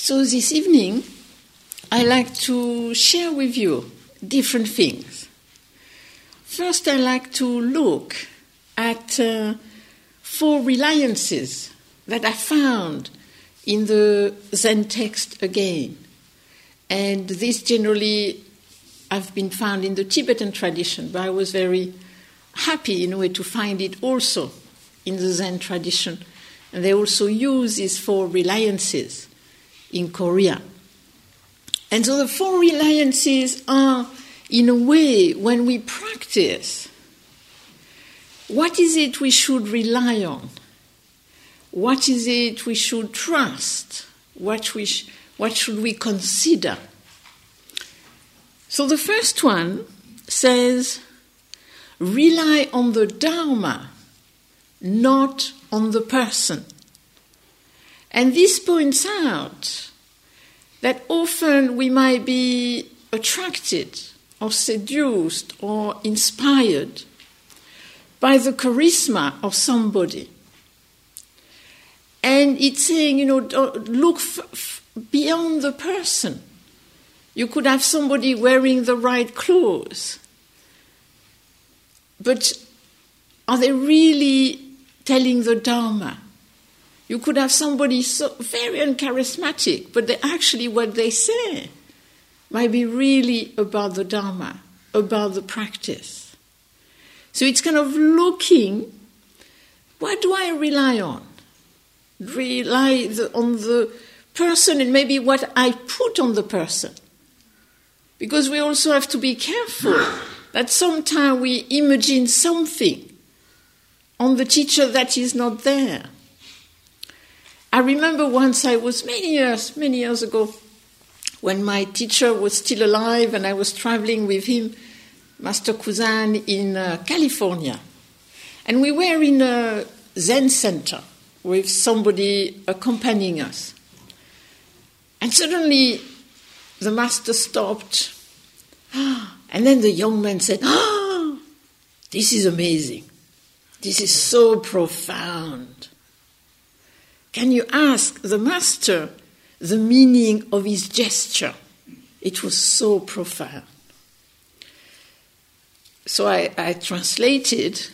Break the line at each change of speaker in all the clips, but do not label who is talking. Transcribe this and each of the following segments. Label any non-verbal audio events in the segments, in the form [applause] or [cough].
So this evening, I like to share with you different things. First, I like to look at uh, four reliances that I found in the Zen text again. And these generally have been found in the Tibetan tradition, but I was very happy in a way to find it also in the Zen tradition. And they also use these four reliances in Korea. And so the four reliances are, in a way, when we practice, what is it we should rely on? What is it we should trust? What, we sh- what should we consider? So the first one says, rely on the Dharma, not on the person. And this points out that often we might be attracted or seduced or inspired by the charisma of somebody. And it's saying, you know, look f- f- beyond the person. You could have somebody wearing the right clothes. But are they really telling the Dharma? You could have somebody so very uncharismatic, but they actually what they say might be really about the Dharma, about the practice. So it's kind of looking what do I rely on? Rely the, on the person and maybe what I put on the person. Because we also have to be careful that sometimes we imagine something on the teacher that is not there. I remember once I was many years, many years ago, when my teacher was still alive and I was traveling with him, Master Kusan, in uh, California. And we were in a Zen center with somebody accompanying us. And suddenly the master stopped. [gasps] And then the young man said, Ah, this is amazing. This is so profound. Can you ask the master the meaning of his gesture? It was so profound. So I, I translated,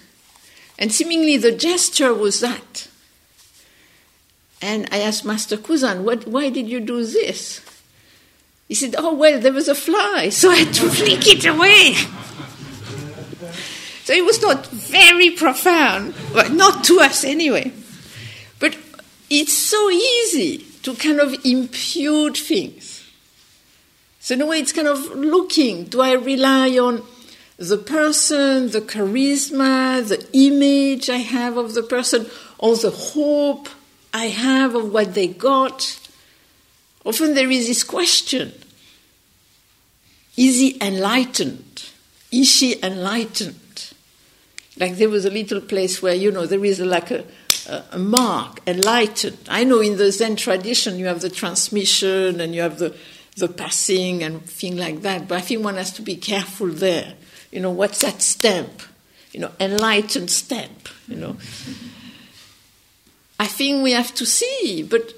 and seemingly the gesture was that. And I asked Master Kusan, what, why did you do this? He said, Oh, well, there was a fly, so I had to flick it away. so it was not very profound, but not to us anyway. It's so easy to kind of impute things. So, in a way, it's kind of looking do I rely on the person, the charisma, the image I have of the person, or the hope I have of what they got? Often there is this question Is he enlightened? Is she enlightened? Like there was a little place where, you know, there is like a, a, mark, enlightened. I know in the Zen tradition you have the transmission and you have the, the passing and things like that, but I think one has to be careful there. You know, what's that stamp? You know, enlightened stamp, you know. I think we have to see, but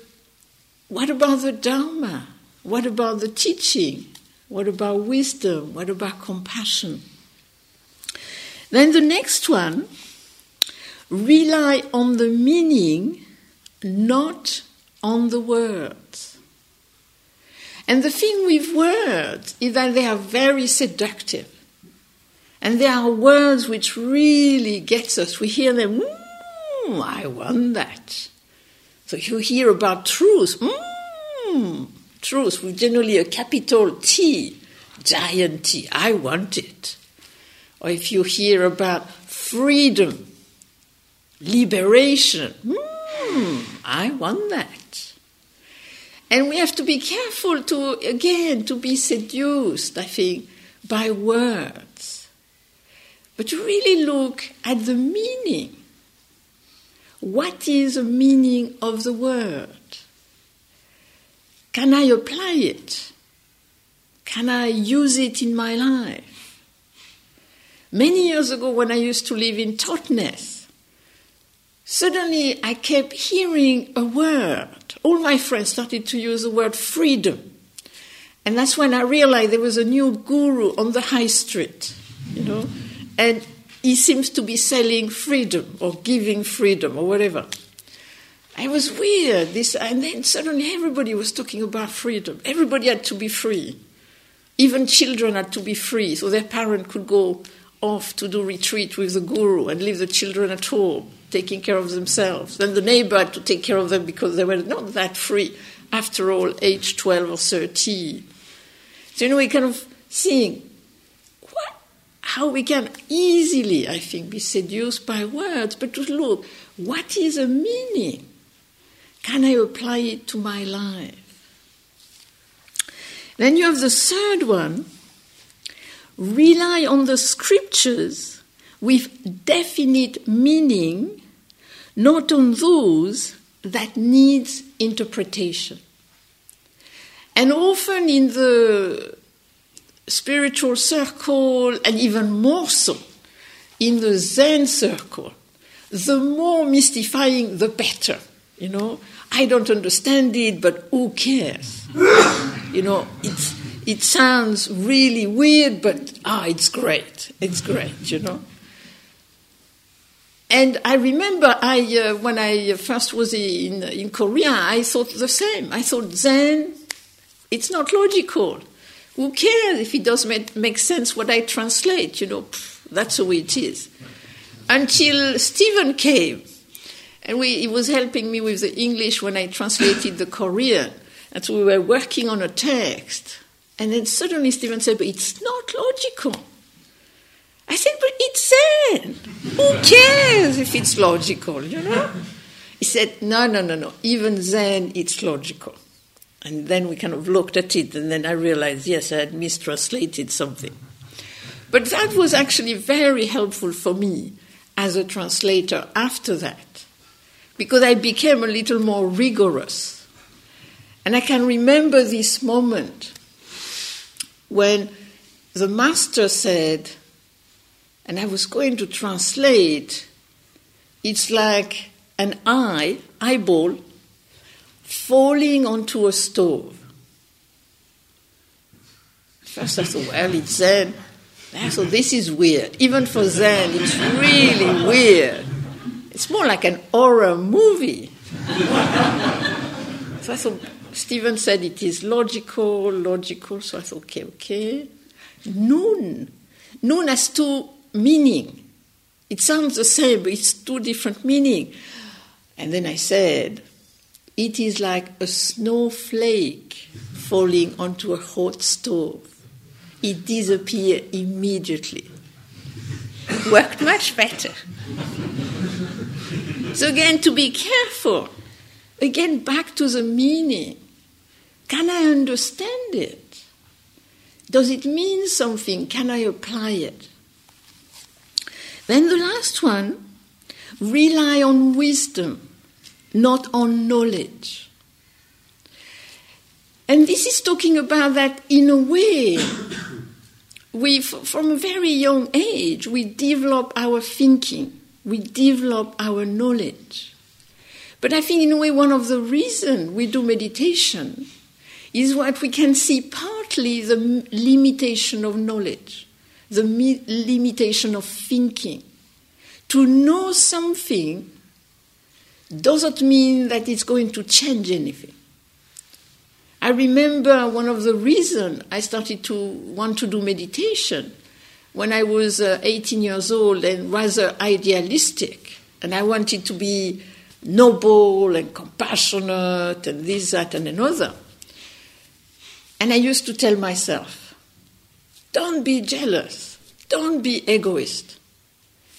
what about the Dharma? What about the teaching? What about wisdom? What about compassion? Then the next one rely on the meaning, not on the words. And the thing with words is that they are very seductive. And they are words which really get us. We hear them, mm, I want that. So you hear about truth, mm, truth with generally a capital T, giant T, I want it. Or if you hear about freedom, liberation, mm, I want that. And we have to be careful to, again, to be seduced, I think, by words. But to really look at the meaning. What is the meaning of the word? Can I apply it? Can I use it in my life? Many years ago, when I used to live in Totnes, suddenly I kept hearing a word all my friends started to use the word freedom. And that's when I realized there was a new guru on the high street, you know, and he seems to be selling freedom or giving freedom or whatever. It was weird. This, and then suddenly everybody was talking about freedom. Everybody had to be free. Even children had to be free, so their parent could go off to do retreat with the guru and leave the children at home, taking care of themselves. Then the neighbor had to take care of them because they were not that free, after all, age 12 or 13. So, you know, we kind of seeing what, how we can easily, I think, be seduced by words, but to look, what is the meaning? Can I apply it to my life? Then you have the third one rely on the scriptures with definite meaning, not on those that needs interpretation. And often in the spiritual circle, and even more so in the Zen circle, the more mystifying, the better. You know, I don't understand it, but who cares? [coughs] you know, it's, it sounds really weird, but ah, it's great. It's great, you know. And I remember I, uh, when I first was in, in Korea, I thought the same. I thought Zen, it's not logical. Who cares if it does make, make sense what I translate? You know, pff, that's the way it is. Until Stephen came and we, he was helping me with the English when I translated the Korean. And so we were working on a text. And then suddenly Stephen said, But it's not logical. I said, But it's Zen. Who cares if it's logical, you know? He said, No, no, no, no. Even Zen, it's logical. And then we kind of looked at it, and then I realized, yes, I had mistranslated something. But that was actually very helpful for me as a translator after that because I became a little more rigorous. And I can remember this moment when the master said, and I was going to translate, it's like an eye, eyeball, falling onto a stove. First I thought, well, it's Zen. So this is weird. Even for Zen, it's really weird. It's more like an horror movie. so I thought, Stephen said it is logical, logical. So I thought, okay, okay. Noon. Noon has two meaning. It sounds the same, but it's two different meaning. And then I said, it is like a snowflake falling onto a hot stove. It disappears immediately. [laughs] Worked much better. So, again, to be careful. Again, back to the meaning. Can I understand it? Does it mean something? Can I apply it? Then the last one rely on wisdom, not on knowledge. And this is talking about that in a way, [coughs] we, from a very young age, we develop our thinking we develop our knowledge. But I think, in a way, one of the reasons we do meditation is what we can see partly the limitation of knowledge, the limitation of thinking. To know something doesn't mean that it's going to change anything. I remember one of the reasons I started to want to do meditation when I was uh, 18 years old and rather idealistic, and I wanted to be noble and compassionate and this, that, and another. And I used to tell myself, don't be jealous, don't be egoist.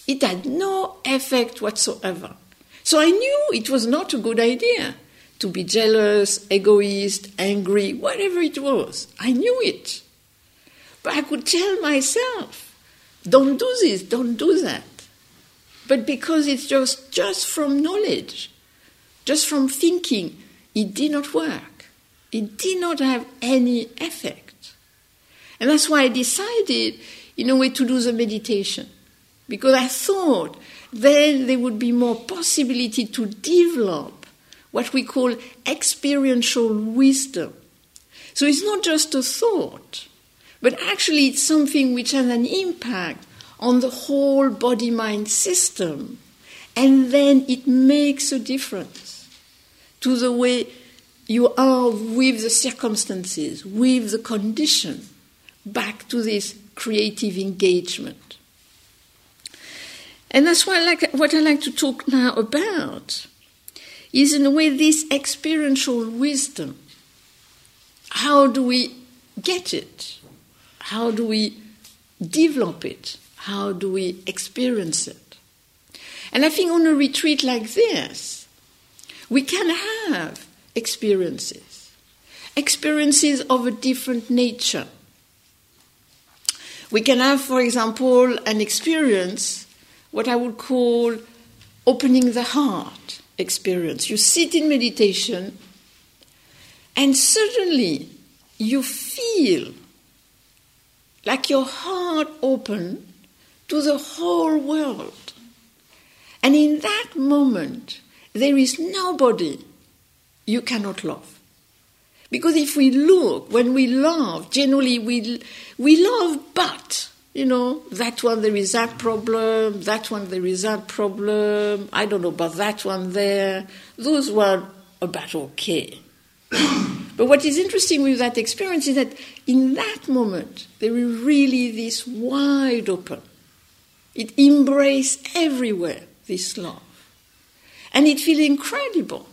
It had no effect whatsoever. So I knew it was not a good idea to be jealous, egoist, angry, whatever it was. I knew it. But I could tell myself, don't do this, don't do that. But because it's just, just from knowledge, just from thinking, it did not work. It did not have any effect. And that's why I decided, in a way, to do the meditation. Because I thought then there would be more possibility to develop what we call experiential wisdom. So it's not just a thought, but actually it's something which has an impact on the whole body mind system, and then it makes a difference to the way you are with the circumstances, with the condition, back to this creative engagement. And that's why I like, what I like to talk now about is, in a way, this experiential wisdom. How do we get it? How do we develop it? How do we experience it? And I think on a retreat like this, we can have experiences, experiences of a different nature. We can have, for example, an experience, what I would call opening the heart experience. You sit in meditation, and suddenly you feel like your heart open to the whole world. And in that moment, there is nobody you cannot love. Because if we look, when we love, generally we, we love, but, you know, that one there is that problem, that one there is that problem, I don't know about that one there. Those were about okay. [coughs] but what is interesting with that experience is that in that moment, there is really this wide open. It embraces everywhere, this love. And it feels incredible.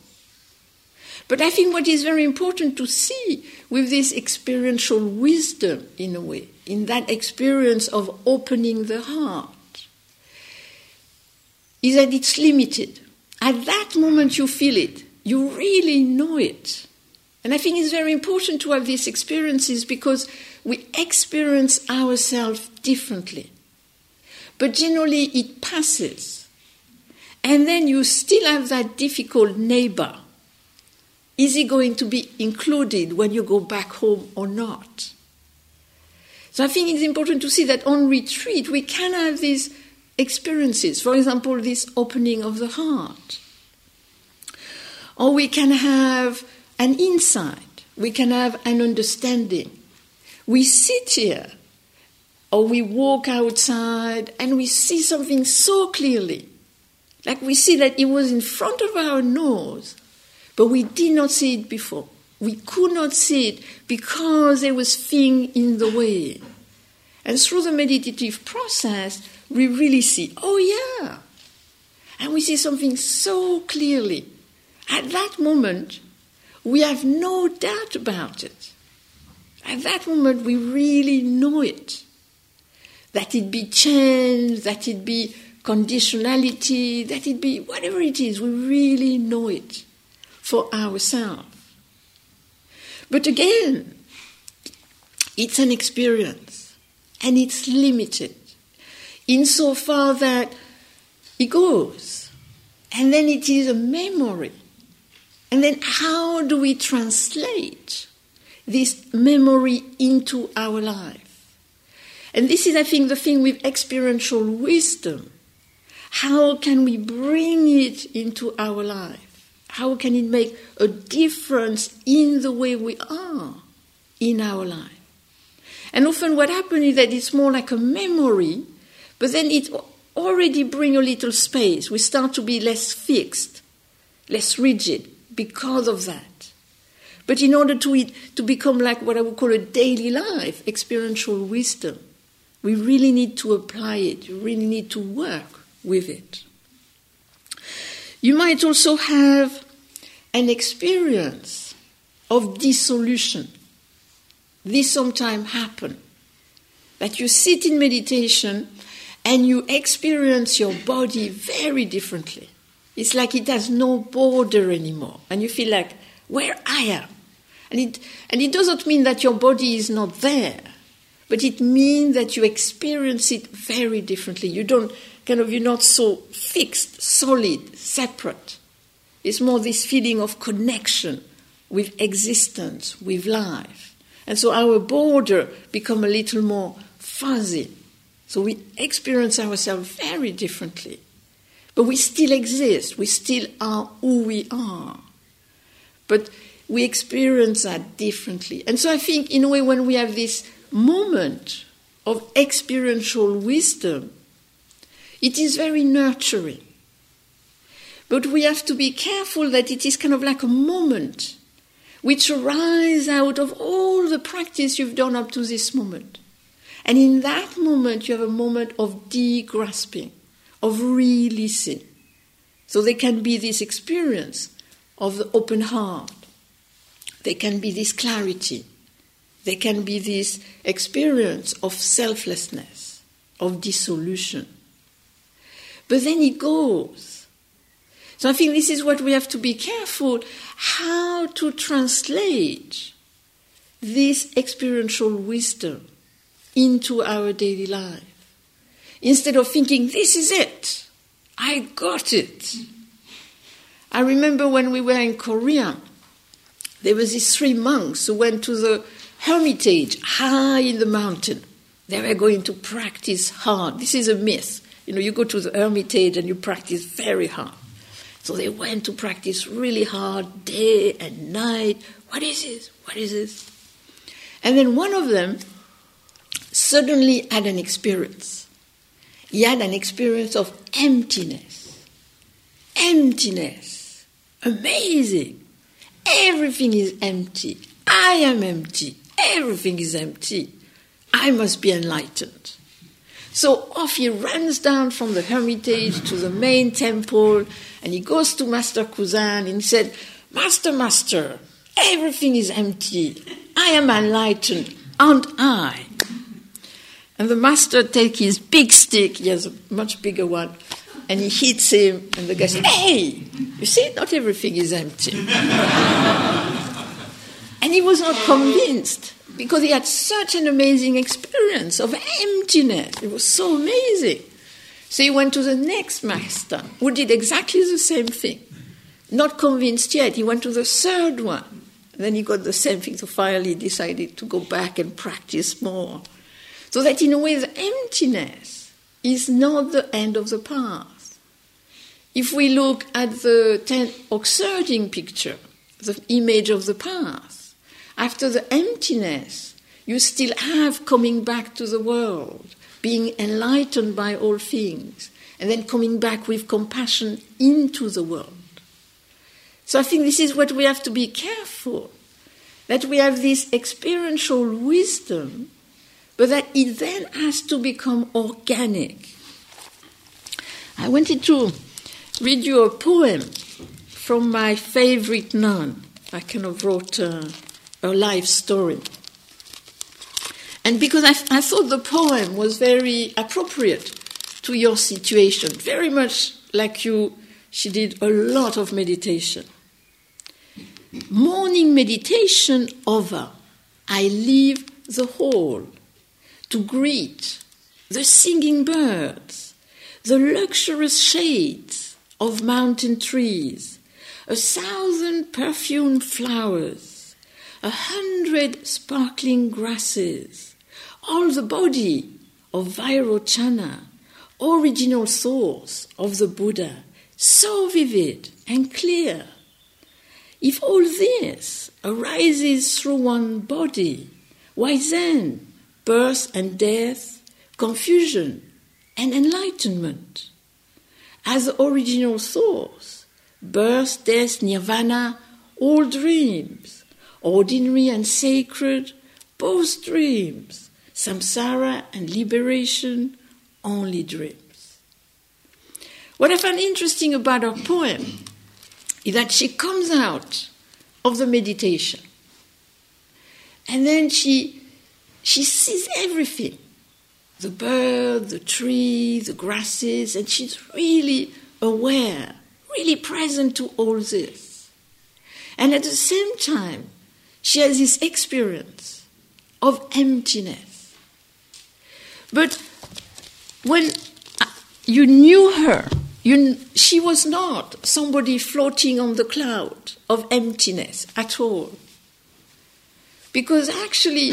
But I think what is very important to see with this experiential wisdom, in a way, in that experience of opening the heart, is that it's limited. At that moment, you feel it, you really know it. And I think it's very important to have these experiences because we experience ourselves differently. But generally, it passes. And then you still have that difficult neighbor is he going to be included when you go back home or not? So I think it's important to see that on retreat we can have these experiences. For example, this opening of the heart. Or we can have an insight, we can have an understanding. We sit here or we walk outside and we see something so clearly. Like we see that it was in front of our nose but we did not see it before. We could not see it because there was thing in the way. And through the meditative process, we really see, oh yeah. And we see something so clearly. At that moment, we have no doubt about it. At that moment, we really know it. That it be change, that it be conditionality, that it be whatever it is, we really know it for ourselves. But again, it's an experience and it's limited insofar that it goes and then it is a memory. And then how do we translate this memory into our life? And this is, I think, the thing with experiential wisdom. How can we bring it into our life? How can it make a difference in the way we are in our life? And often what happens is that it's more like a memory, but then it already brings a little space. We start to be less fixed, less rigid because of that. But in order to, to become like what I would call a daily life, experiential wisdom, we really need to apply it, we really need to work with it. You might also have an experience of dissolution. This sometimes happens. That you sit in meditation and you experience your body very differently. It's like it has no border anymore. And you feel like, where I am. And it, and it doesn't mean that your body is not there, but it means that you experience it very differently. You don't, kind of, you're not so fixed, solid, separate. It's more this feeling of connection with existence, with life. And so our border become a little more fuzzy. So we experience ourselves very differently. But we still exist. We still are who we are. but we experience that differently. And so I think, in a way, when we have this moment of experiential wisdom, it is very nurturing. But we have to be careful that it is kind of like a moment which arises out of all the practice you've done up to this moment. And in that moment, you have a moment of de-grasping, of releasing. So there can be this experience of the open heart. There can be this clarity. There can be this experience of selflessness, of dissolution. But then it goes. So I think this is what we have to be careful how to translate this experiential wisdom into our daily life. Instead of thinking, this is it, I got it. I remember when we were in Korea, there was these three monks who went to the hermitage high in the mountain. They were going to practice hard. This is a myth. You know, you go to the hermitage and you practice very hard. So they went to practice really hard, day and night. What is this? What is this? And then one of them suddenly had an experience. He had an experience of emptiness. Emptiness. Amazing. Everything is empty. I am empty. Everything is empty. I must be enlightened. So off he runs down from the hermitage to the main temple and he goes to Master Kusan and he said, Master, Master, everything is empty. I am enlightened, aren't I? And the master takes his big stick, he has a much bigger one, and he hits him, and the guy says, Hey, you see, not everything is empty. [laughs] and he was not convinced because he had such an amazing experience of emptiness. It was so amazing. So he went to the next master who did exactly the same thing. Not convinced yet, he went to the third one. Then he got the same thing, so finally decided to go back and practice more. So that in a way, the emptiness is not the end of the path. If we look at the ten Oxherding picture, the image of the path, after the emptiness, you still have coming back to the world, being enlightened by all things, and then coming back with compassion into the world. So I think this is what we have to be careful that we have this experiential wisdom, but that it then has to become organic. I wanted to read you a poem from my favorite nun. I kind of wrote. Uh, a life story. And because I, I thought the poem was very appropriate to your situation, very much like you, she did a lot of meditation. Morning meditation over, I leave the hall to greet the singing birds, the luxurious shades of mountain trees, a thousand perfumed flowers, a hundred sparkling grasses, all the body of Vairochana, original source of the Buddha, so vivid and clear. If all this arises through one body, why then birth and death, confusion and enlightenment? As original source, birth, death, nirvana, all dreams, ordinary and sacred, both dreams, samsara and liberation, only dreams. What I find interesting about her poem is that she comes out of the meditation and then she, she sees everything the bird, the tree, the grasses, and she's really aware, really present to all this. And at the same time, she has this experience of emptiness. But when you knew her, you, she was not somebody floating on the cloud of emptiness at all. Because actually,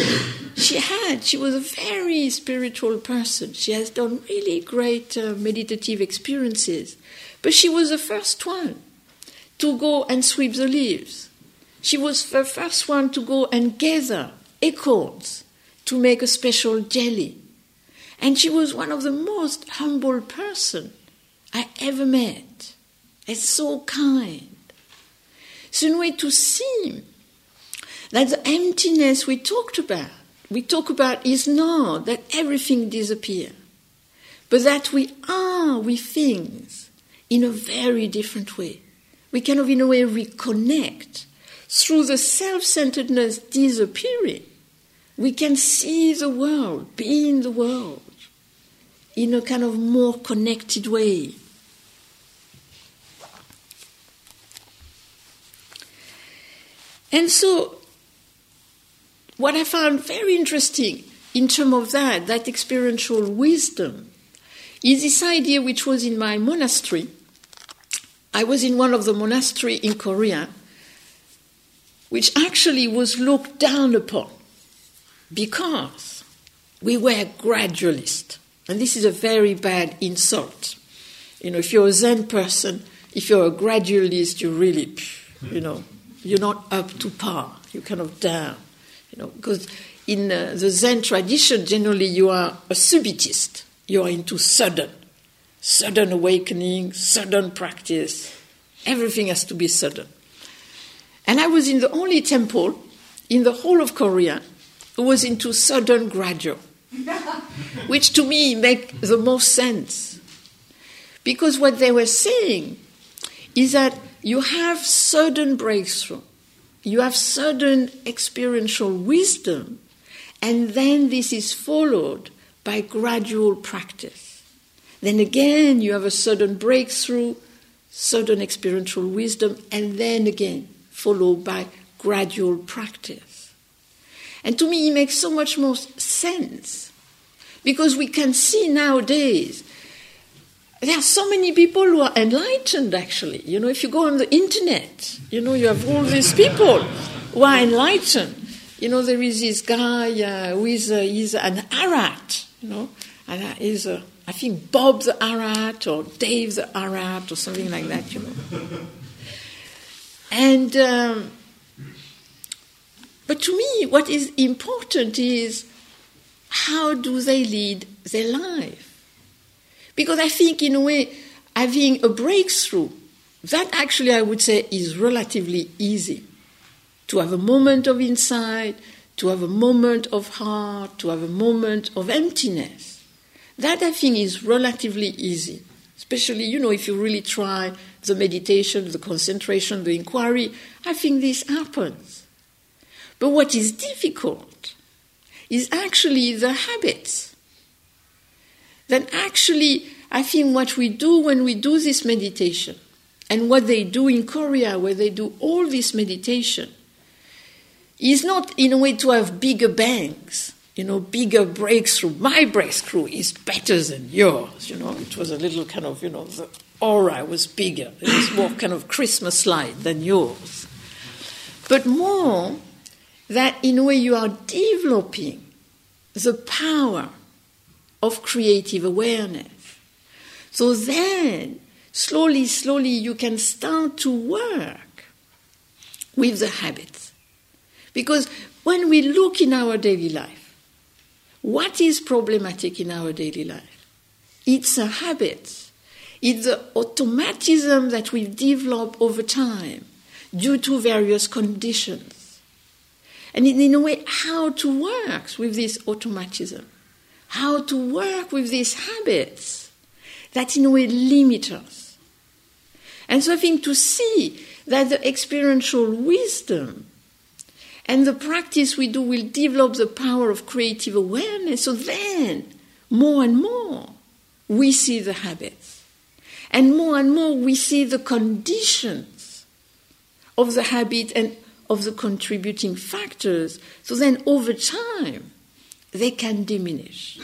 she had, she was a very spiritual person. She has done really great uh, meditative experiences. But she was the first one to go and sweep the leaves She was the first one to go and gather acorns to make a special jelly. And she was one of the most humble person I ever met. It's so kind. It's a way to see that the emptiness we talked about, we talk about is not that everything disappears, but that we are with things in a very different way. We kind of, in a way, reconnect through the self centeredness disappearing. We can see the world, be in the world in a kind of more connected way. And so, what I found very interesting in terms of that, that experiential wisdom, is this idea which was in my monastery. I was in one of the monastery in Korea, which actually was looked down upon because we were gradualists. And this is a very bad insult. You know, if you're a Zen person, if you're a gradualist, you really, you know, you're not up to par. You're kind of down. You know, because in uh, the Zen tradition, generally you are a subitist. You are into sudden, sudden awakening, sudden practice. Everything has to be sudden. And I was in the only temple in the whole of Korea who was into sudden gradual, [laughs] which to me make the most sense. Because what they were saying is that you have sudden breakthrough, you have sudden experiential wisdom, and then this is followed by gradual practice. Then again, you have a sudden breakthrough, sudden experiential wisdom, and then again, followed by gradual practice. And to me, it makes so much more sense. Because we can see nowadays there are so many people who are enlightened actually. You know if you go on the internet you know you have all these people who are enlightened. You know there is this guy uh, who is uh, he's an arhat you know. And uh, uh, i think bob the arhat or dave the arhat or something like that you know and um, but to me what is important is how do they lead their life because I think, in a way, having a breakthrough, that actually I would say is relatively easy. To have a moment of insight, to have a moment of heart, to have a moment of emptiness. That I think is relatively easy. Especially, you know, if you really try the meditation, the concentration, the inquiry, I think this happens. But what is difficult is actually the habits then actually, I think what we do when we do this meditation, and what they do in Korea, where they do all this meditation, is not in a way to have bigger bangs, you know, bigger breakthrough. My breakthrough is better than yours, you know. It was a little kind of, you know, the aura was bigger. It was more kind of Christmas light than yours. But more that in a way you are developing the power of creative awareness. So then, slowly, slowly, you can start to work with the habits. Because when we look in our daily life, what is problematic in our daily life? It's a habit. It's the automatism that we've developed over time due to various conditions. And in a way, how to work with this automatism how to work with these habits that in a way limit us. And so I think to see that the experiential wisdom and the practice we do will develop the power of creative awareness, so then more and more we see the habits. And more and more we see the conditions of the habit and of the contributing factors. So then over time, they can diminish.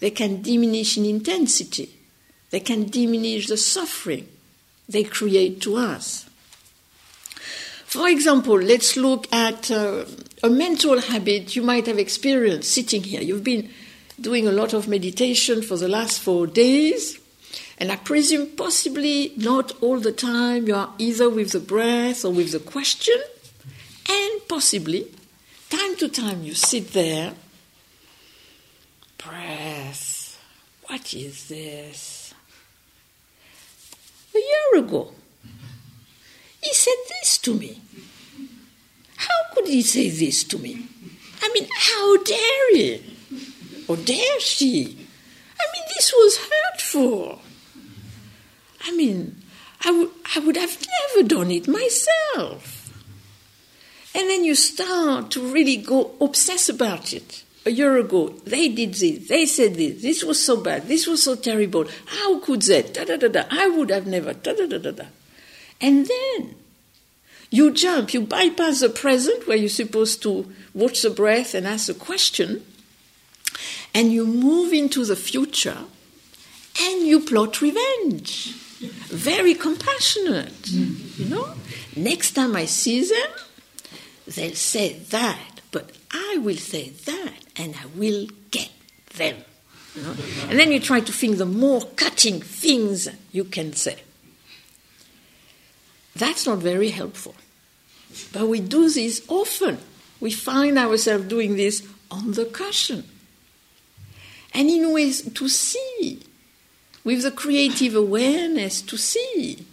They can diminish in intensity. They can diminish the suffering they create to us. For example, let's look at uh, a mental habit you might have experienced sitting here. You've been doing a lot of meditation for the last four days, and I presume possibly not all the time you are either with the breath or with the question. And possibly, time to time, you sit there, breath, what is this? A year ago, he said this to me. How could he say this to me? I mean, how dare he? Or dare she? I mean, this was hurtful. I mean, I, w- I would have never done it myself. And then you start to really go obsess about it. A year ago, they did this, they said this, this was so bad, this was so terrible, how could they? Da da da da, I would have never, da da da da da. And then you jump, you bypass the present where you're supposed to watch the breath and ask a question, and you move into the future and you plot revenge. Very compassionate, you know? Next time I see them, they'll say that, but I will say that, and I will get them. You know? And then you try to think the more cutting things you can say. That's not very helpful. But we do this often. We find ourselves doing this on the cushion. And in ways to see, with the creative awareness to see.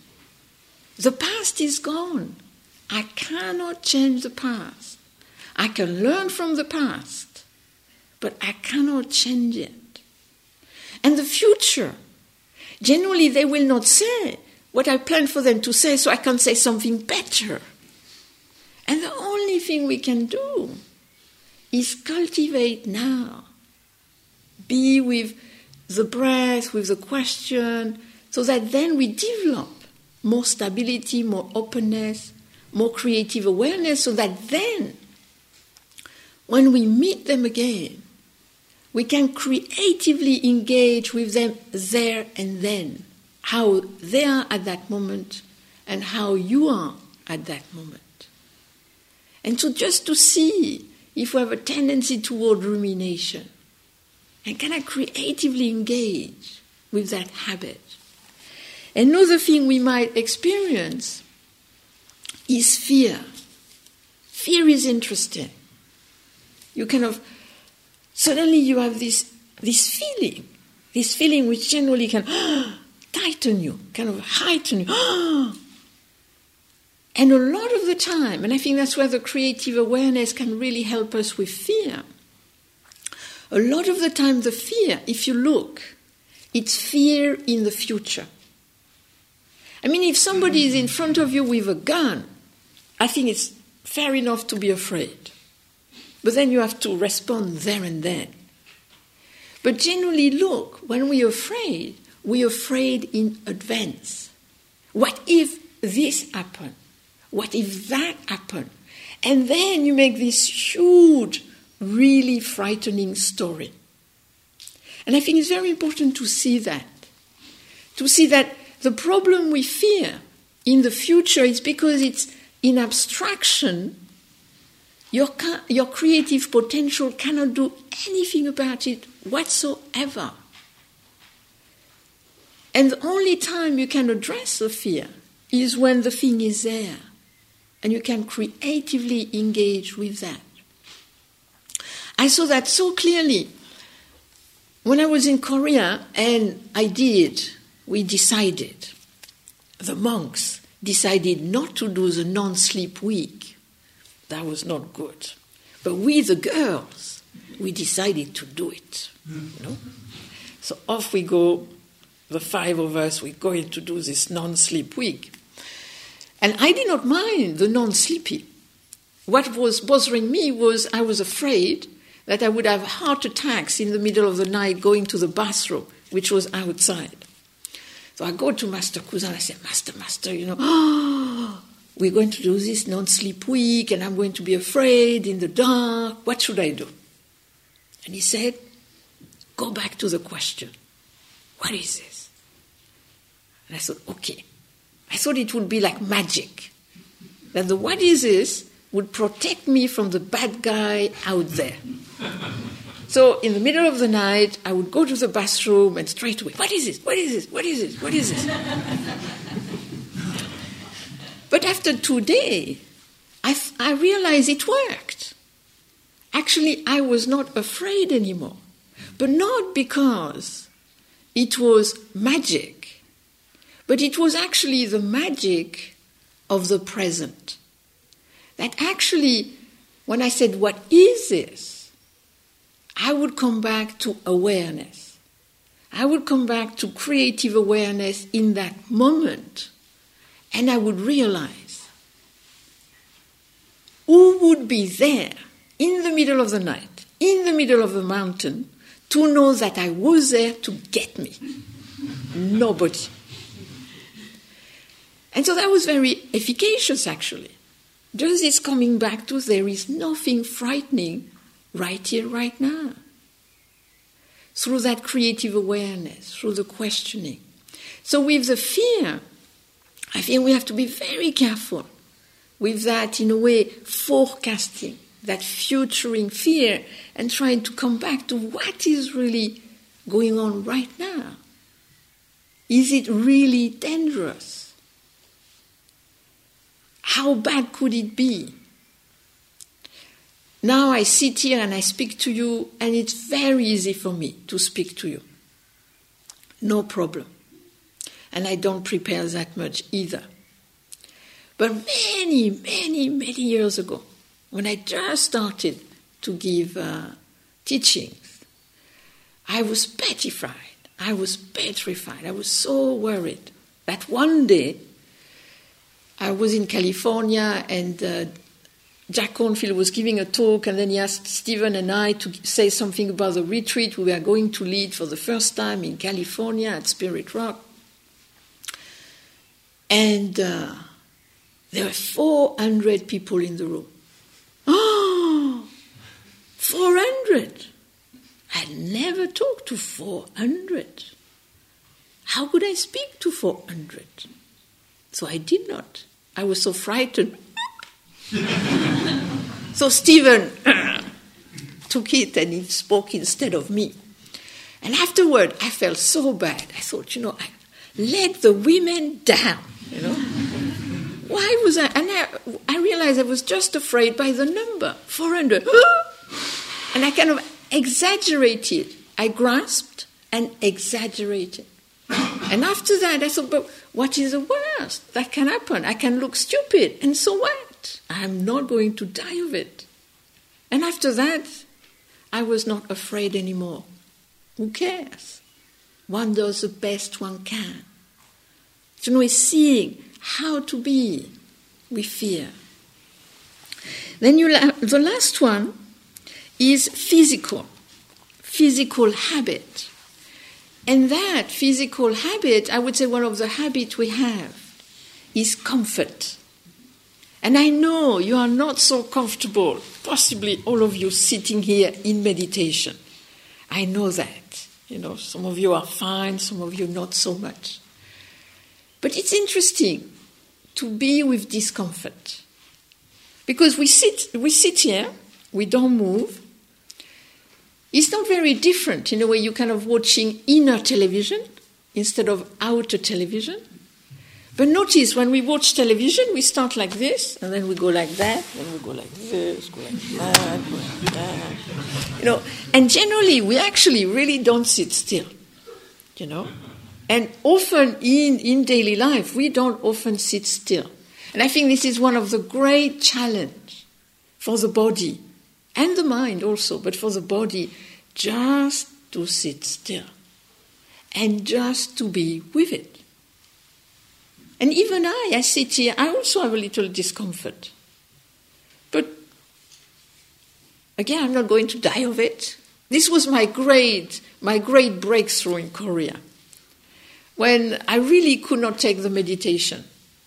The past is gone. I cannot change the past. I can learn from the past, but I cannot change it. And the future, generally, they will not say what I plan for them to say, so I can say something better. And the only thing we can do is cultivate now. Be with the breath, with the question, so that then we develop more stability, more openness, more creative awareness, so that then, when we meet them again, we can creatively engage with them there and then, how they are at that moment and how you are at that moment. And so just to see if we have a tendency toward rumination, and can I creatively engage with that habit? Another thing we might experience is fear. Fear is interesting. You kind of suddenly you have this this feeling, this feeling which generally can [gasps] tighten you, kind of heighten you. [gasps] and a lot of the time, and I think that's where the creative awareness can really help us with fear. A lot of the time, the fear, if you look, it's fear in the future. I mean, if somebody is in front of you with a gun, I think it's fair enough to be afraid. But then you have to respond there and then. But generally, look, when we're afraid, we're afraid in advance. What if this happened? What if that happened? And then you make this huge really frightening story. And I think it's very important to see that. To see that the problem we fear in the future is because it's in abstraction, your, your creative potential cannot do anything about it whatsoever. And the only time you can address the fear is when the thing is there and you can creatively engage with that. I saw that so clearly when I was in Korea, and I did, we decided, the monks decided not to do the non sleep week. That was not good. But we, the girls, we decided to do it. You know? So off we go, the five of us, we're going to do this non sleep week. And I did not mind the non sleepy. What was bothering me was I was afraid that I would have heart attacks in the middle of the night going to the bathroom, which was outside. So I go to Master Kusan, I say, Master, Master, you know, oh, [gasps] we're going to do this non sleep week and I'm going to be afraid in the dark. What should I do? And he said, Go back to the question What is this? And I thought, Okay. I thought it would be like magic. That the what is this would protect me from the bad guy out there. So in the middle of the night, I would go to the bathroom and straight away, what is this? What is this? What is this? What is this? [laughs] but after two days, I, I realized it worked. Actually, I was not afraid anymore, but not because it was magic, but it was actually the magic of the present. That actually, when I said, What is this? I would come back to awareness. I would come back to creative awareness in that moment, and I would realize who would be there in the middle of the night, in the middle of the mountain, to know that I was there to get me? [laughs] Nobody. And so that was very efficacious, actually. Just this coming back to there is nothing frightening right here, right now. Through that creative awareness, through the questioning. So, with the fear, I think we have to be very careful with that, in a way, forecasting, that futuring fear, and trying to come back to what is really going on right now. Is it really dangerous? How bad could it be? Now I sit here and I speak to you, and it's very easy for me to speak to you. No problem. And I don't prepare that much either. But many, many, many years ago, when I just started to give uh, teachings, I was petrified. I was petrified. I was so worried that one day I was in California and uh, Jack Kornfield was giving a talk, and then he asked Stephen and I to say something about the retreat we were going to lead for the first time in California at Spirit Rock. And uh, there were 400 people in the room. [gasps] Oh, 400! I never talked to 400. How could I speak to 400? So I did not. I was so frightened. [laughs] so Stephen [coughs] took it and he spoke instead of me. And afterward, I felt so bad. I thought, you know, I let the women down, you know. Why was I? And I, I realized I was just afraid by the number 400. [gasps] and I kind of exaggerated. I grasped and exaggerated. And after that, I thought, but what is the worst that can happen? I can look stupid, and so what? I'm not going to die of it. And after that, I was not afraid anymore. Who cares? One does the best one can. You know, is seeing how to be with fear. Then you, the last one is physical, physical habit. And that physical habit, I would say one of the habits we have, is comfort. And I know you are not so comfortable, possibly all of you sitting here in meditation. I know that. You know, some of you are fine, some of you not so much. But it's interesting to be with discomfort. Because we sit, we sit here, we don't move, it's not very different in a way you're kind of watching inner television instead of outer television. But notice when we watch television, we start like this, and then we go like that, and we go like this, go like that, go like that. You know, and generally we actually really don't sit still. You know, and often in in daily life we don't often sit still. And I think this is one of the great challenge for the body and the mind also, but for the body, just to sit still and just to be with it. And even I, I sit here, I also have a little discomfort. But again, I'm not going to die of it. This was my great, my great breakthrough in Korea. When I really could not take the meditation.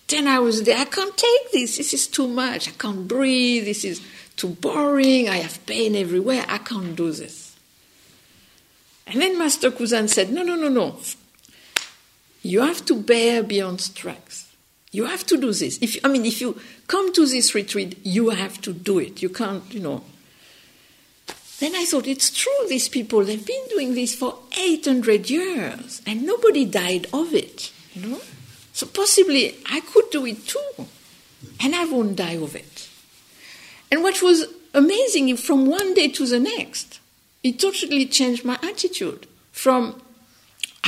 10 hours a day, I can't take this. This is too much. I can't breathe. This is too boring, I have pain everywhere, I can't do this. And then Master Kusan said, No, no, no, no. You have to bear beyond strength. You have to do this. If I mean, if you come to this retreat, you have to do it. You can't, you know. Then I thought, it's true, these people, they've been doing this for 800 years and nobody died of it, you know? So possibly I could do it too and I won't die of it. And what was amazing, from one day to the next, it totally changed my attitude from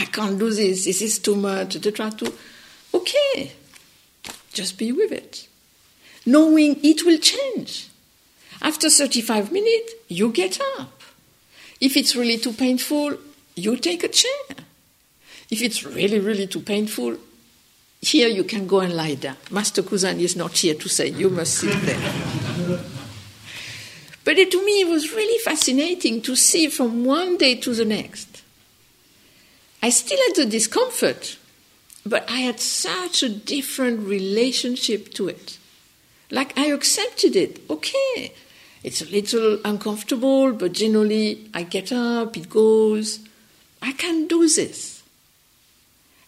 I can't do this, this is too much, etc., to okay, just be with it. Knowing it will change. After 35 minutes, you get up. If it's really too painful, you take a chair. If it's really, really too painful, here you can go and lie down. Master Kusan is not here to say you must sit there. but it, to me, it was really fascinating to see from one day to the next. I still had the discomfort, but I had such a different relationship to it. Like I accepted it. Okay, it's a little uncomfortable, but generally I get up, it goes. I can do this.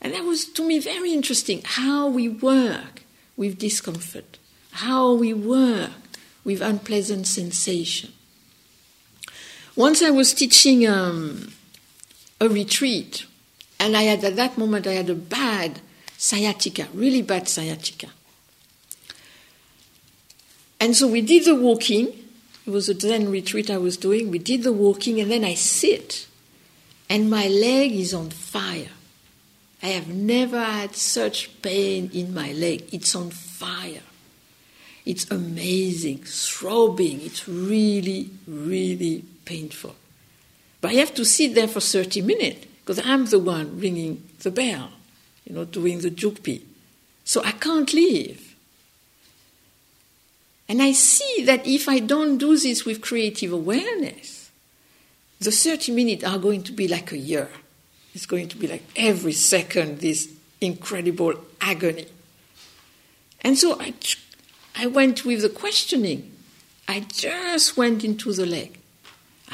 And that was to me very interesting how we work with discomfort, how we work with unpleasant sensation. Once I was teaching um, a retreat, and I had at that moment I had a bad sciatica, really bad sciatica. And so we did the walking, it was a Zen retreat I was doing. We did the walking, and then I sit, and my leg is on fire. I have never had such pain in my leg. It's on fire. It's amazing, throbbing. It's really, really painful. But I have to sit there for 30 minutes because I'm the one ringing the bell, you know, doing the jukpi. So I can't leave. And I see that if I don't do this with creative awareness, the 30 minutes are going to be like a year. It's going to be like every second this incredible agony. And so I, I went with the questioning. I just went into the leg.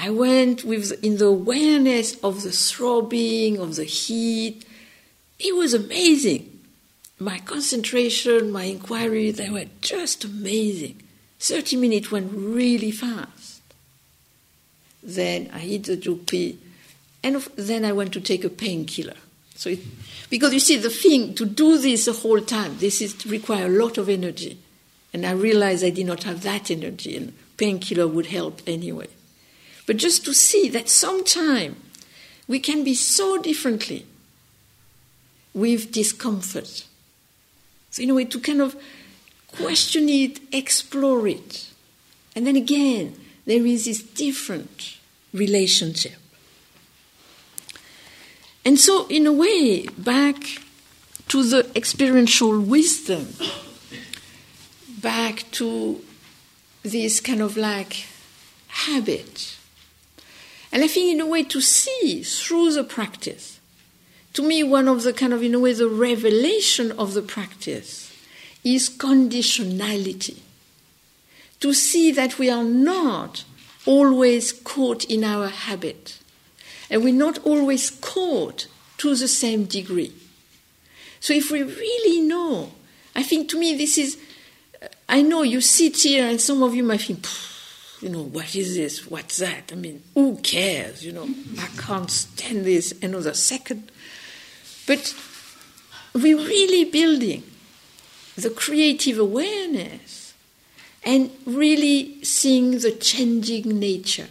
I went with in the awareness of the throbbing, of the heat. It was amazing. My concentration, my inquiry, they were just amazing. 30 minutes went really fast. Then I hit the jukpi, and then I went to take a painkiller. So, it, because you see, the thing to do this the whole time, this is require a lot of energy, and I realized I did not have that energy, and painkiller would help anyway. But just to see that sometime we can be so differently with discomfort. So in a way to kind of question it, explore it. And then again, there is this different relationship. And so, in a way, back to the experiential wisdom, back to this kind of like habit. And I think, in a way, to see through the practice, to me, one of the kind of, in a way, the revelation of the practice is conditionality. To see that we are not always caught in our habit, and we're not always caught to the same degree. So, if we really know, I think to me this is, I know you sit here and some of you might think, you know, what is this? What's that? I mean, who cares? You know, I can't stand this another second. But we're really building the creative awareness and really seeing the changing nature,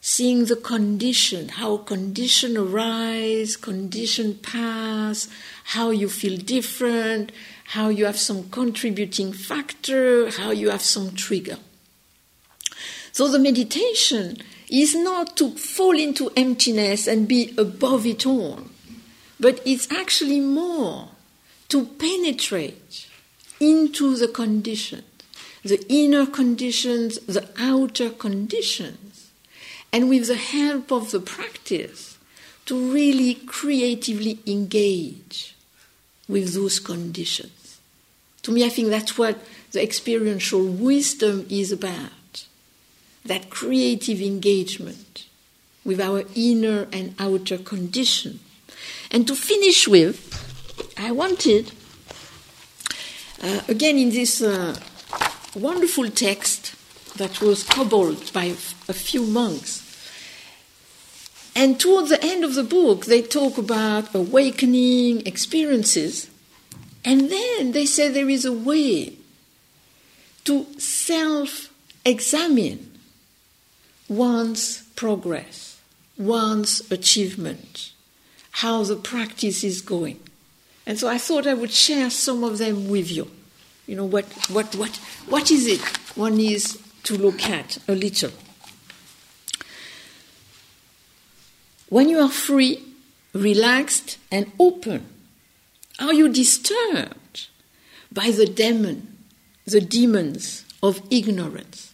seeing the condition, how condition arise, condition pass, how you feel different, how you have some contributing factor, how you have some trigger. So the meditation is not to fall into emptiness and be above it all, but it's actually more to penetrate into the conditions, the inner conditions, the outer conditions, and with the help of the practice, to really creatively engage with those conditions. To me, I think that's what the experiential wisdom is about that creative engagement with our inner and outer condition. And to finish with, I wanted, uh, again, in this uh, wonderful text that was cobbled by a few monks. And toward the end of the book, they talk about awakening experiences. And then they say there is a way to self examine one's progress, one's achievement, how the practice is going. And so I thought I would share some of them with you. You know, what, what, what, what is it one needs to look at a little? When you are free, relaxed, and open, are you disturbed by the demon, the demons of ignorance?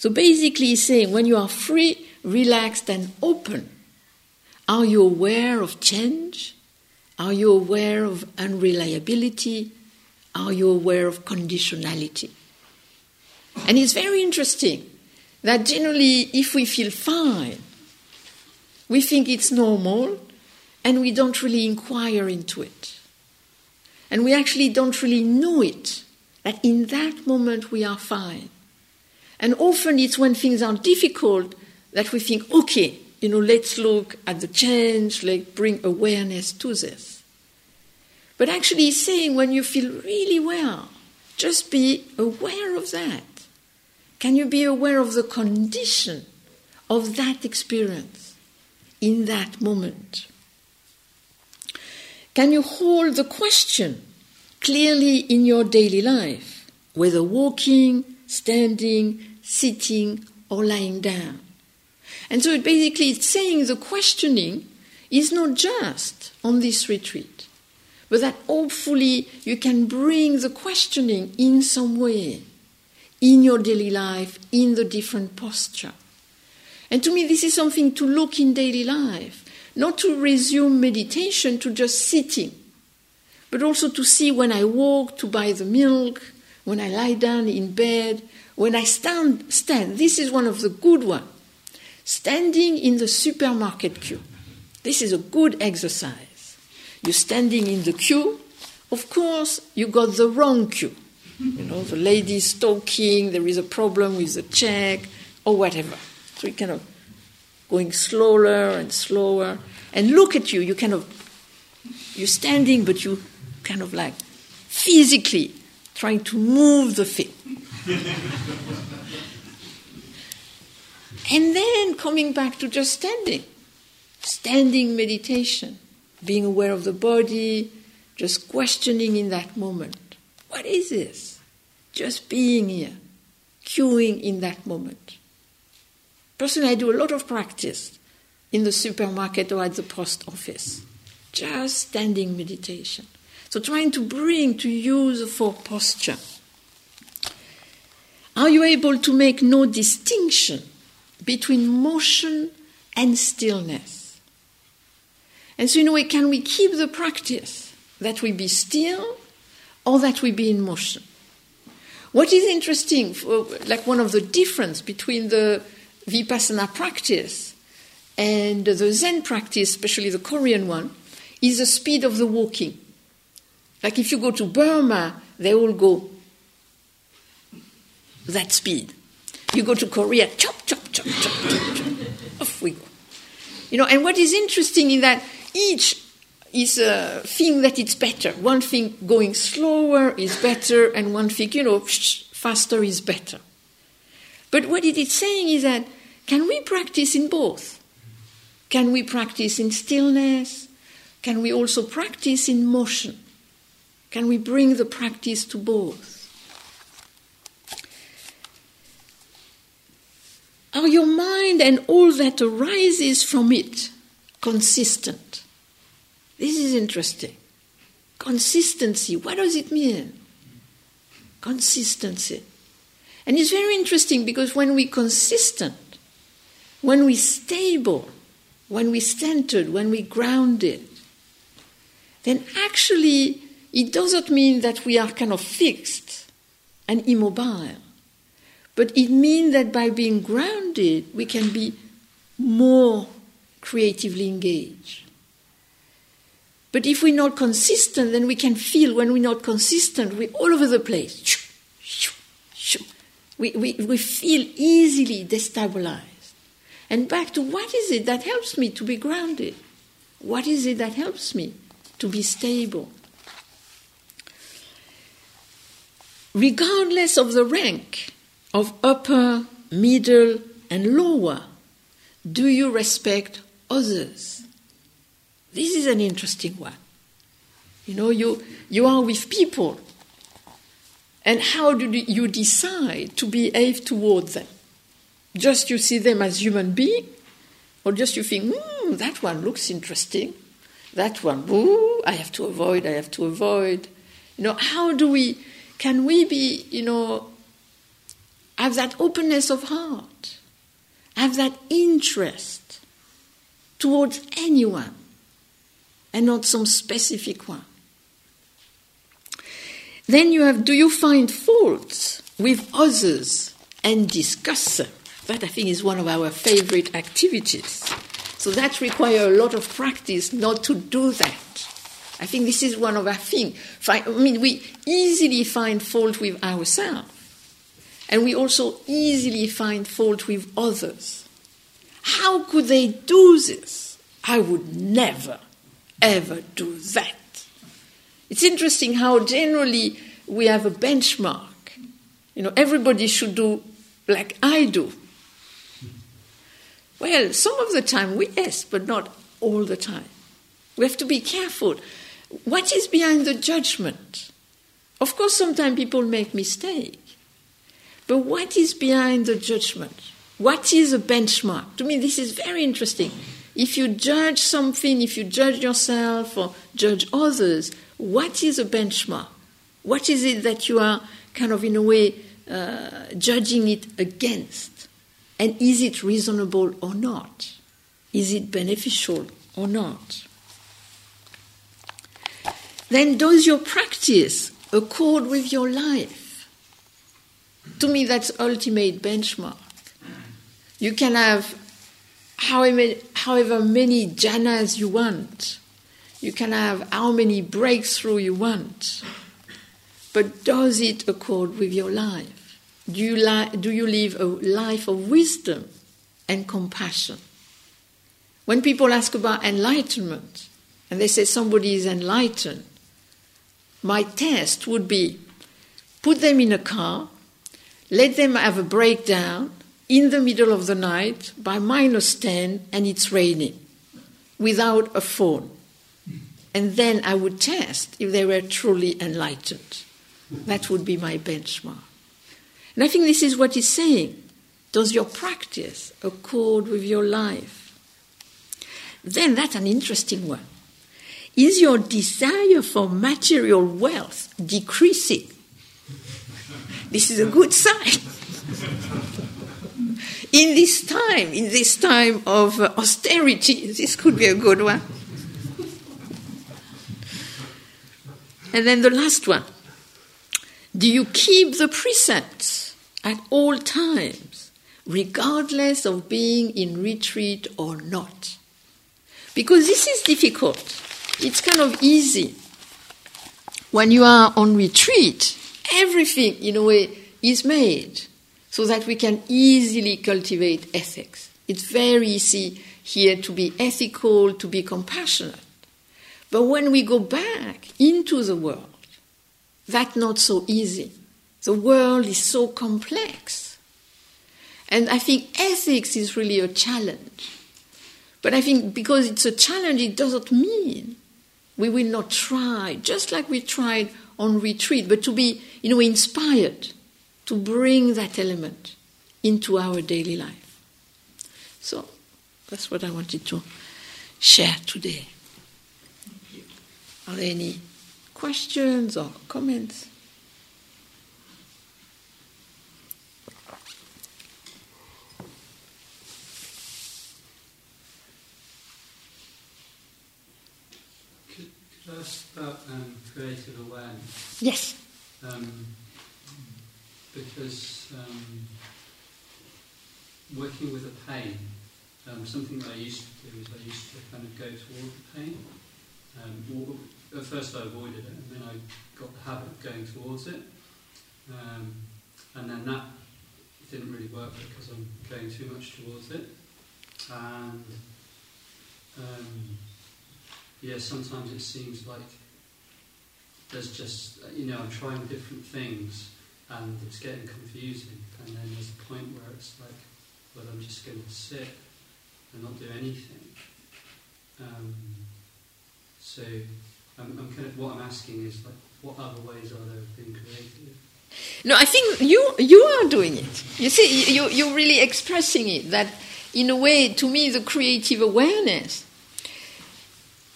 So basically, he's saying when you are free, relaxed, and open, are you aware of change? Are you aware of unreliability? Are you aware of conditionality? And it's very interesting that generally, if we feel fine, we think it's normal and we don't really inquire into it. And we actually don't really know it, that in that moment we are fine. And often it's when things are difficult that we think, okay, you know, let's look at the change, let's bring awareness to this. But actually, saying when you feel really well, just be aware of that. Can you be aware of the condition of that experience in that moment? Can you hold the question clearly in your daily life, whether walking, standing, sitting, or lying down? And so it basically it's saying the questioning is not just on this retreat, but that hopefully you can bring the questioning in some way in your daily life, in the different posture. And to me, this is something to look in daily life, not to resume meditation to just sitting, but also to see when I walk to buy the milk, when I lie down in bed, when I stand, stand. This is one of the good ones Standing in the supermarket queue. This is a good exercise. You're standing in the queue. Of course, you got the wrong queue. You know, the lady's talking, there is a problem with the check, or whatever. So you kind of going slower and slower. And look at you, you kind of, you're standing, but you kind of like physically trying to move the thing. [laughs] And then coming back to just standing, standing meditation, being aware of the body, just questioning in that moment. What is this? Just being here, queuing in that moment. Personally, I do a lot of practice in the supermarket or at the post office, just standing meditation. So, trying to bring to use for posture. Are you able to make no distinction between motion and stillness. And so, in a way, can we keep the practice that we be still or that we be in motion? What is interesting, like one of the difference between the vipassana practice and the Zen practice, especially the Korean one, is the speed of the walking. Like if you go to Burma, they all go that speed. You go to Korea, chop, chop, chop, chop, chop, chop. Off we go. You know, and what is interesting is that each is a thing that it's better. One thing going slower is better, and one thing, you know, faster is better. But what it is saying is that can we practice in both? Can we practice in stillness? Can we also practice in motion? Can we bring the practice to both? Are your mind and all that arises from it consistent? This is interesting. Consistency, what does it mean? Consistency. And it's very interesting because when we're consistent, when we're stable, when we're centered, when we're grounded, then actually it doesn't mean that we are kind of fixed and immobile. But it means that by being grounded, we can be more creatively engaged. But if we're not consistent, then we can feel when we're not consistent, we're all over the place. We, we, we feel easily destabilized. And back to what is it that helps me to be grounded? What is it that helps me to be stable? Regardless of the rank, of upper, middle, and lower? Do you respect others? This is an interesting one. You know, you, you are with people, and how do you decide to behave toward them? Just you see them as human being, or just you think, hmm, that one looks interesting, that one, ooh, I have to avoid, I have to avoid. You know, how do we, can we be, you know, have that openness of heart, have that interest towards anyone and not some specific one? Then you have do you find faults with others and discuss them? That I think is one of our favorite activities. So that requires a lot of practice not to do that. I think this is one of our things. I mean, we easily find fault with ourselves, and we also easily find fault with others. How could they do this? I would never, ever do that. It's interesting how generally we have a benchmark. You know, everybody should do like I do. Well, some of the time we yes, but not all the time. We have to be careful. What is behind the judgment? Of course, sometimes people make mistakes. But what is behind the judgment? What is a benchmark? To me, this is very interesting. If you judge something, if you judge yourself or judge others, what is a benchmark? What is it that you are kind of, in a way, uh, judging it against? And is it reasonable or not? Is it beneficial or not? Then, does your practice accord with your life? To me, that's ultimate benchmark. You can have however many jhanas you want. You can have how many breakthrough you want. But does it accord with your life? Do you, li- do you live a life of wisdom and compassion? When people ask about enlightenment and they say somebody is enlightened, my test would be put them in a car, let them have a breakdown in the middle of the night by minus 10 and it's raining without a phone. And then I would test if they were truly enlightened. That would be my benchmark. And I think this is what he's saying. Does your practice accord with your life? Then that's an interesting one. Is your desire for material wealth decreasing? This is a good sign. in this time, in this time of austerity, this could be a good one. And then the last one do you keep the precepts at all times, regardless of being in retreat or not? Because this is difficult. It's kind of easy. When you are on retreat, everything, in a way, is made so that we can easily cultivate ethics. It's very easy here to be ethical, to be compassionate. But when we go back into the world, that's not so easy. The world is so complex. And I think ethics is really a challenge. But I think because it's a challenge, it doesn't mean we will not try, just like we tried on retreat, but to be, you know, inspired to bring that element into our daily life. So that's what I wanted to share today. Are there any questions or comments?
Could, I about um, creative awareness?
Yes.
Um, because um, working with a pain, um, something that I used to do is I used to kind of go toward the pain. Um, at first I avoided it, and then I got the habit of going towards it. Um, and then that didn't really work because I'm going too much towards it. And um, yeah, sometimes it seems like there's just, you know, I'm trying different things and it's getting confusing. And then there's a point where it's like, well, I'm just going to sit and not do anything. Um, so I'm, I'm kind of what I'm asking is like, what other ways are there of being creative?
No, I think you you are doing it. You see, you you're really expressing it. That, in a way, to me, the creative awareness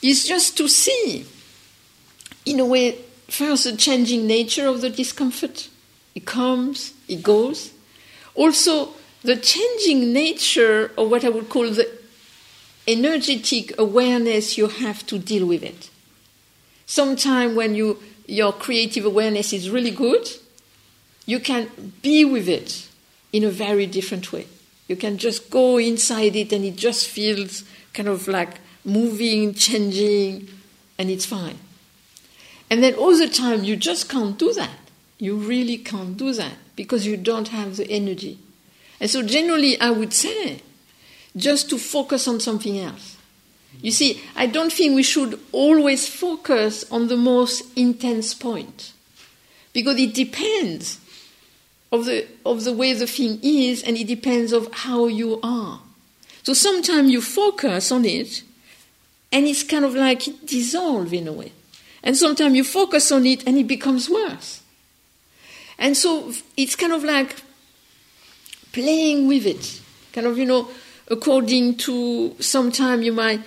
is just to see, in a way, first the changing nature of the discomfort. It comes, it goes. Also, the changing nature of what I would call the energetic awareness you have to deal with it. Sometimes when you your creative awareness is really good, you can be with it in a very different way. You can just go inside it and it just feels kind of like moving, changing, and it's fine. And then all the time you just can't do that. You really can't do that because you don't have the energy. And so generally I would say just to focus on something else. You see, I don't think we should always focus on the most intense point because it depends of the, of the way the thing is and it depends of how you are. So sometimes you focus on it and it's kind of like it dissolves in a way. And sometimes you focus on it and it becomes worse. And so it's kind of like playing with it, kind of, you know, according to sometimes you might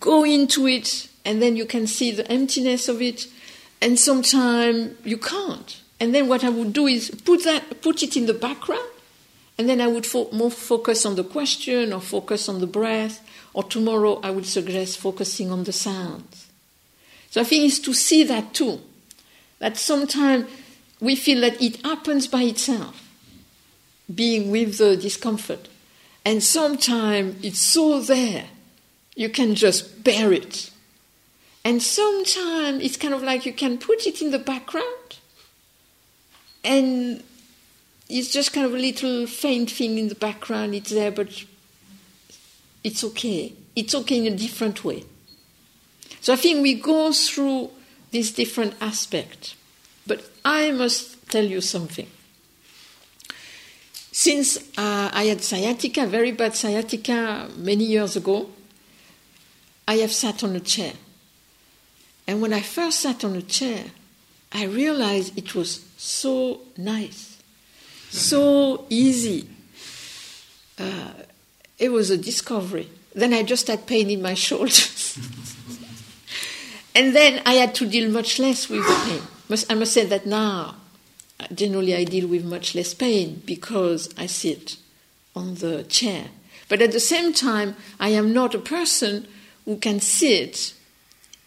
go into it and then you can see the emptiness of it, and sometimes you can't. And then what I would do is put that, put it in the background, and then I would fo- more focus on the question or focus on the breath, or tomorrow I would suggest focusing on the sounds. So I think it's to see that too, that sometimes we feel that it happens by itself, being with the discomfort, and sometimes it's so there you can just bear it. And sometimes it's kind of like you can put it in the background and it's just kind of a little faint thing in the background, it's there, but it's okay. It's okay in a different way. So I think we go through these different aspects. But I must tell you something. Since uh, I had sciatica, very bad sciatica, many years ago, I have sat on a chair. And when I first sat on a chair, I realized it was so nice, so easy. Uh, it was a discovery. Then I just had pain in my [laughs] shoulders. And then I had to deal much less with pain. I must say that now, generally, I deal with much less pain because I sit on the chair. But at the same time, I am not a person who can sit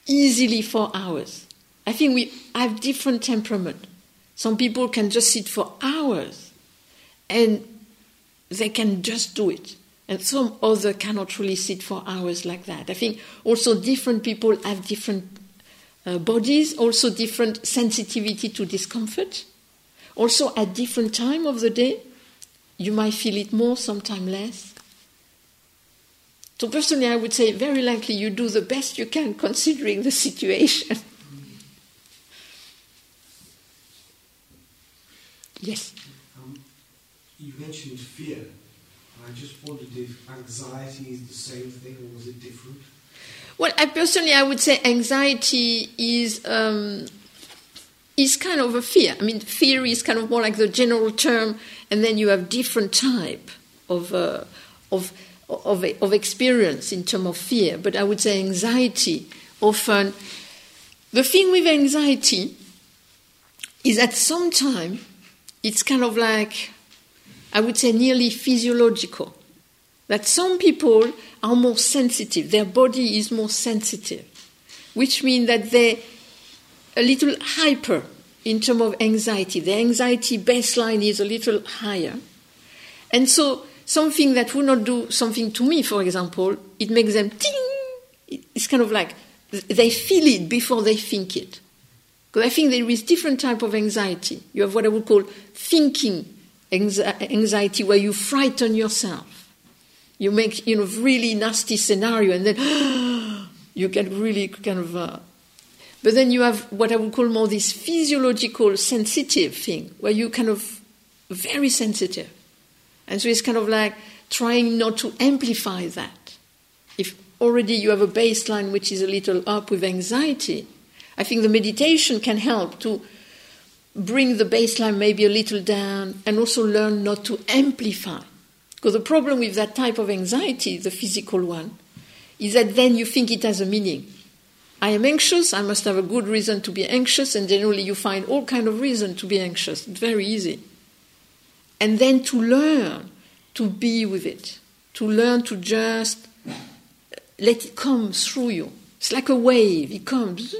easily for hours. I think we have different temperament. Some people can just sit for hours and they can just do it. And some other cannot really sit for hours like that. I think also different people have different uh, bodies, also different sensitivity to discomfort. Also at different time of the day, you might feel it more, sometimes less. So personally, I would say very likely you do the best you can considering the situation. [laughs] yes.
Um, you mentioned fear. I just wondered if anxiety is the same thing or was it different?
Well, I personally, I would say anxiety is um, is kind of a fear. I mean, fear is kind of more like the general term, and then you have different type of uh, of of, of experience in terms of fear, but I would say anxiety often. The thing with anxiety is at some time it's kind of like, I would say, nearly physiological. That some people are more sensitive, their body is more sensitive, which means that they're a little hyper in terms of anxiety. The anxiety baseline is a little higher. And so something that would not do something to me, for example, it makes them ting. It's kind of like they feel it before they think it. Because I think there is different type of anxiety. You have what I would call thinking anxiety, where you frighten yourself. You make you know really nasty scenario, and then [gasps] you get really kind of. Uh, But then you have what I would call more this physiological sensitive thing, where you kind of very sensitive. And so it's kind of like trying not to amplify that. If already you have a baseline which is a little up with anxiety, I think the meditation can help to bring the baseline maybe a little down and also learn not to amplify. Because the problem with that type of anxiety, the physical one, is that then you think it has a meaning. I am anxious, I must have a good reason to be anxious, and generally you find all kind of reason to be anxious. It's very easy. And then to learn to be with it, to learn to just let it come through you. It's like a wave, it comes.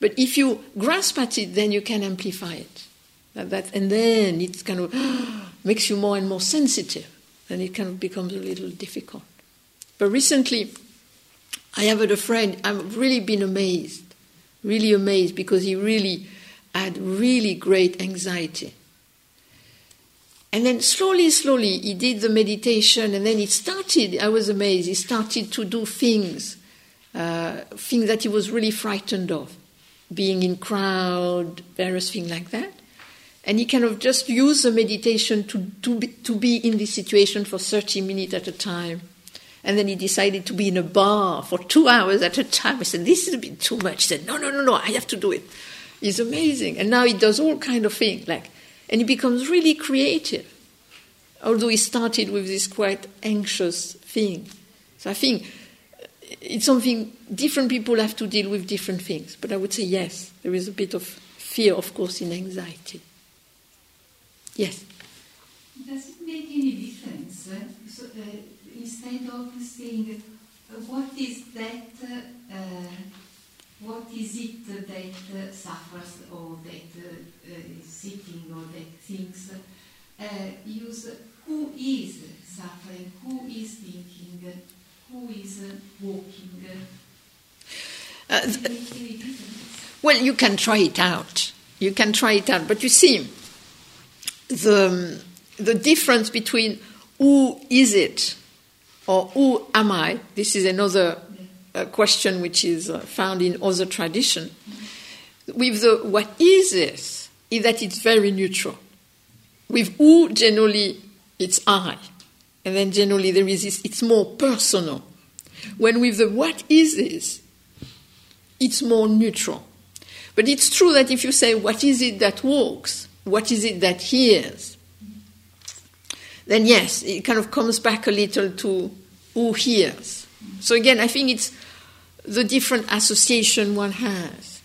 But if you grasp at it, then you can amplify it. That, and then it's kind of makes you more and more sensitive. Then it kind of becomes a little difficult. But recently, I have a friend, I've really been amazed, really amazed, because he really had really great anxiety. And then slowly, slowly, he did the meditation, and then he started, I was amazed, he started to do things, uh, things that he was really frightened of, being in crowd, various things like that. And he kind of just used the meditation to, to, be, to be in this situation for 30 minutes at a time. And then he decided to be in a bar for two hours at a time. I said, This is a bit too much. He said, No, no, no, no, I have to do it. It's amazing. And now he does all kind of things, like, and he becomes really creative. Although he started with this quite anxious thing. So I think uh, it's something different people have to deal with different things. But I would say yes, there is a bit of fear, of course, in anxiety. Yes.
Does it make any difference? Uh, so, uh, instead of saying, uh, what is that, uh, what is it that suffers or that is sitting or that thinks, use who is suffering, who is thinking, who is walking.
Uh, well, you can try it out. You can try it out. But you see, the, the difference between who is it or who am I, this is another uh, question which is uh, found in other tradition. With the what is this, is that it's very neutral. With who, generally, it's I. And then generally there is this, it's more personal. When with the what is this, it's more neutral. But it's true that if you say, what is it that walks? What is it that hears? Then, yes, it kind of comes back a little to who hears. So, again, I think it's the different association one has.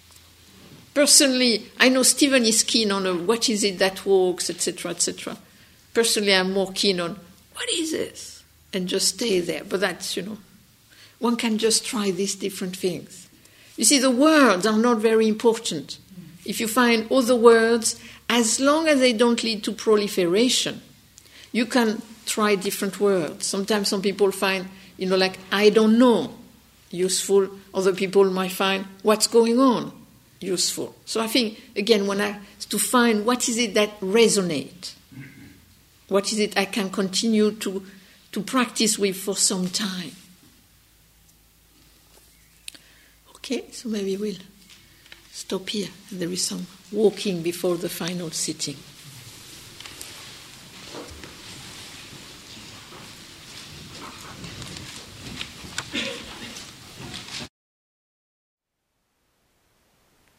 Personally, I know Stephen is keen on a, what is it that walks, etc., etc. Personally, I'm more keen on what is this? And just stay there. But that's, you know, one can just try these different things. You see, the words are not very important. If you find other words, as long as they don't lead to proliferation, you can try different words. Sometimes some people find, you know, like, I don't know, useful. Other people might find, what's going on, useful. So I think, again, when I, to find what is it that resonates, what is it I can continue to, to practice with for some time. Okay, so maybe we'll stop here. There is some walking before the final sitting.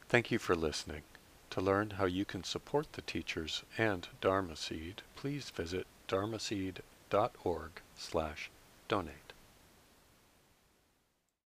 Thank you for listening. To learn how you can support the teachers and Dharma Seed, please visit dharmaseed.org slash donate.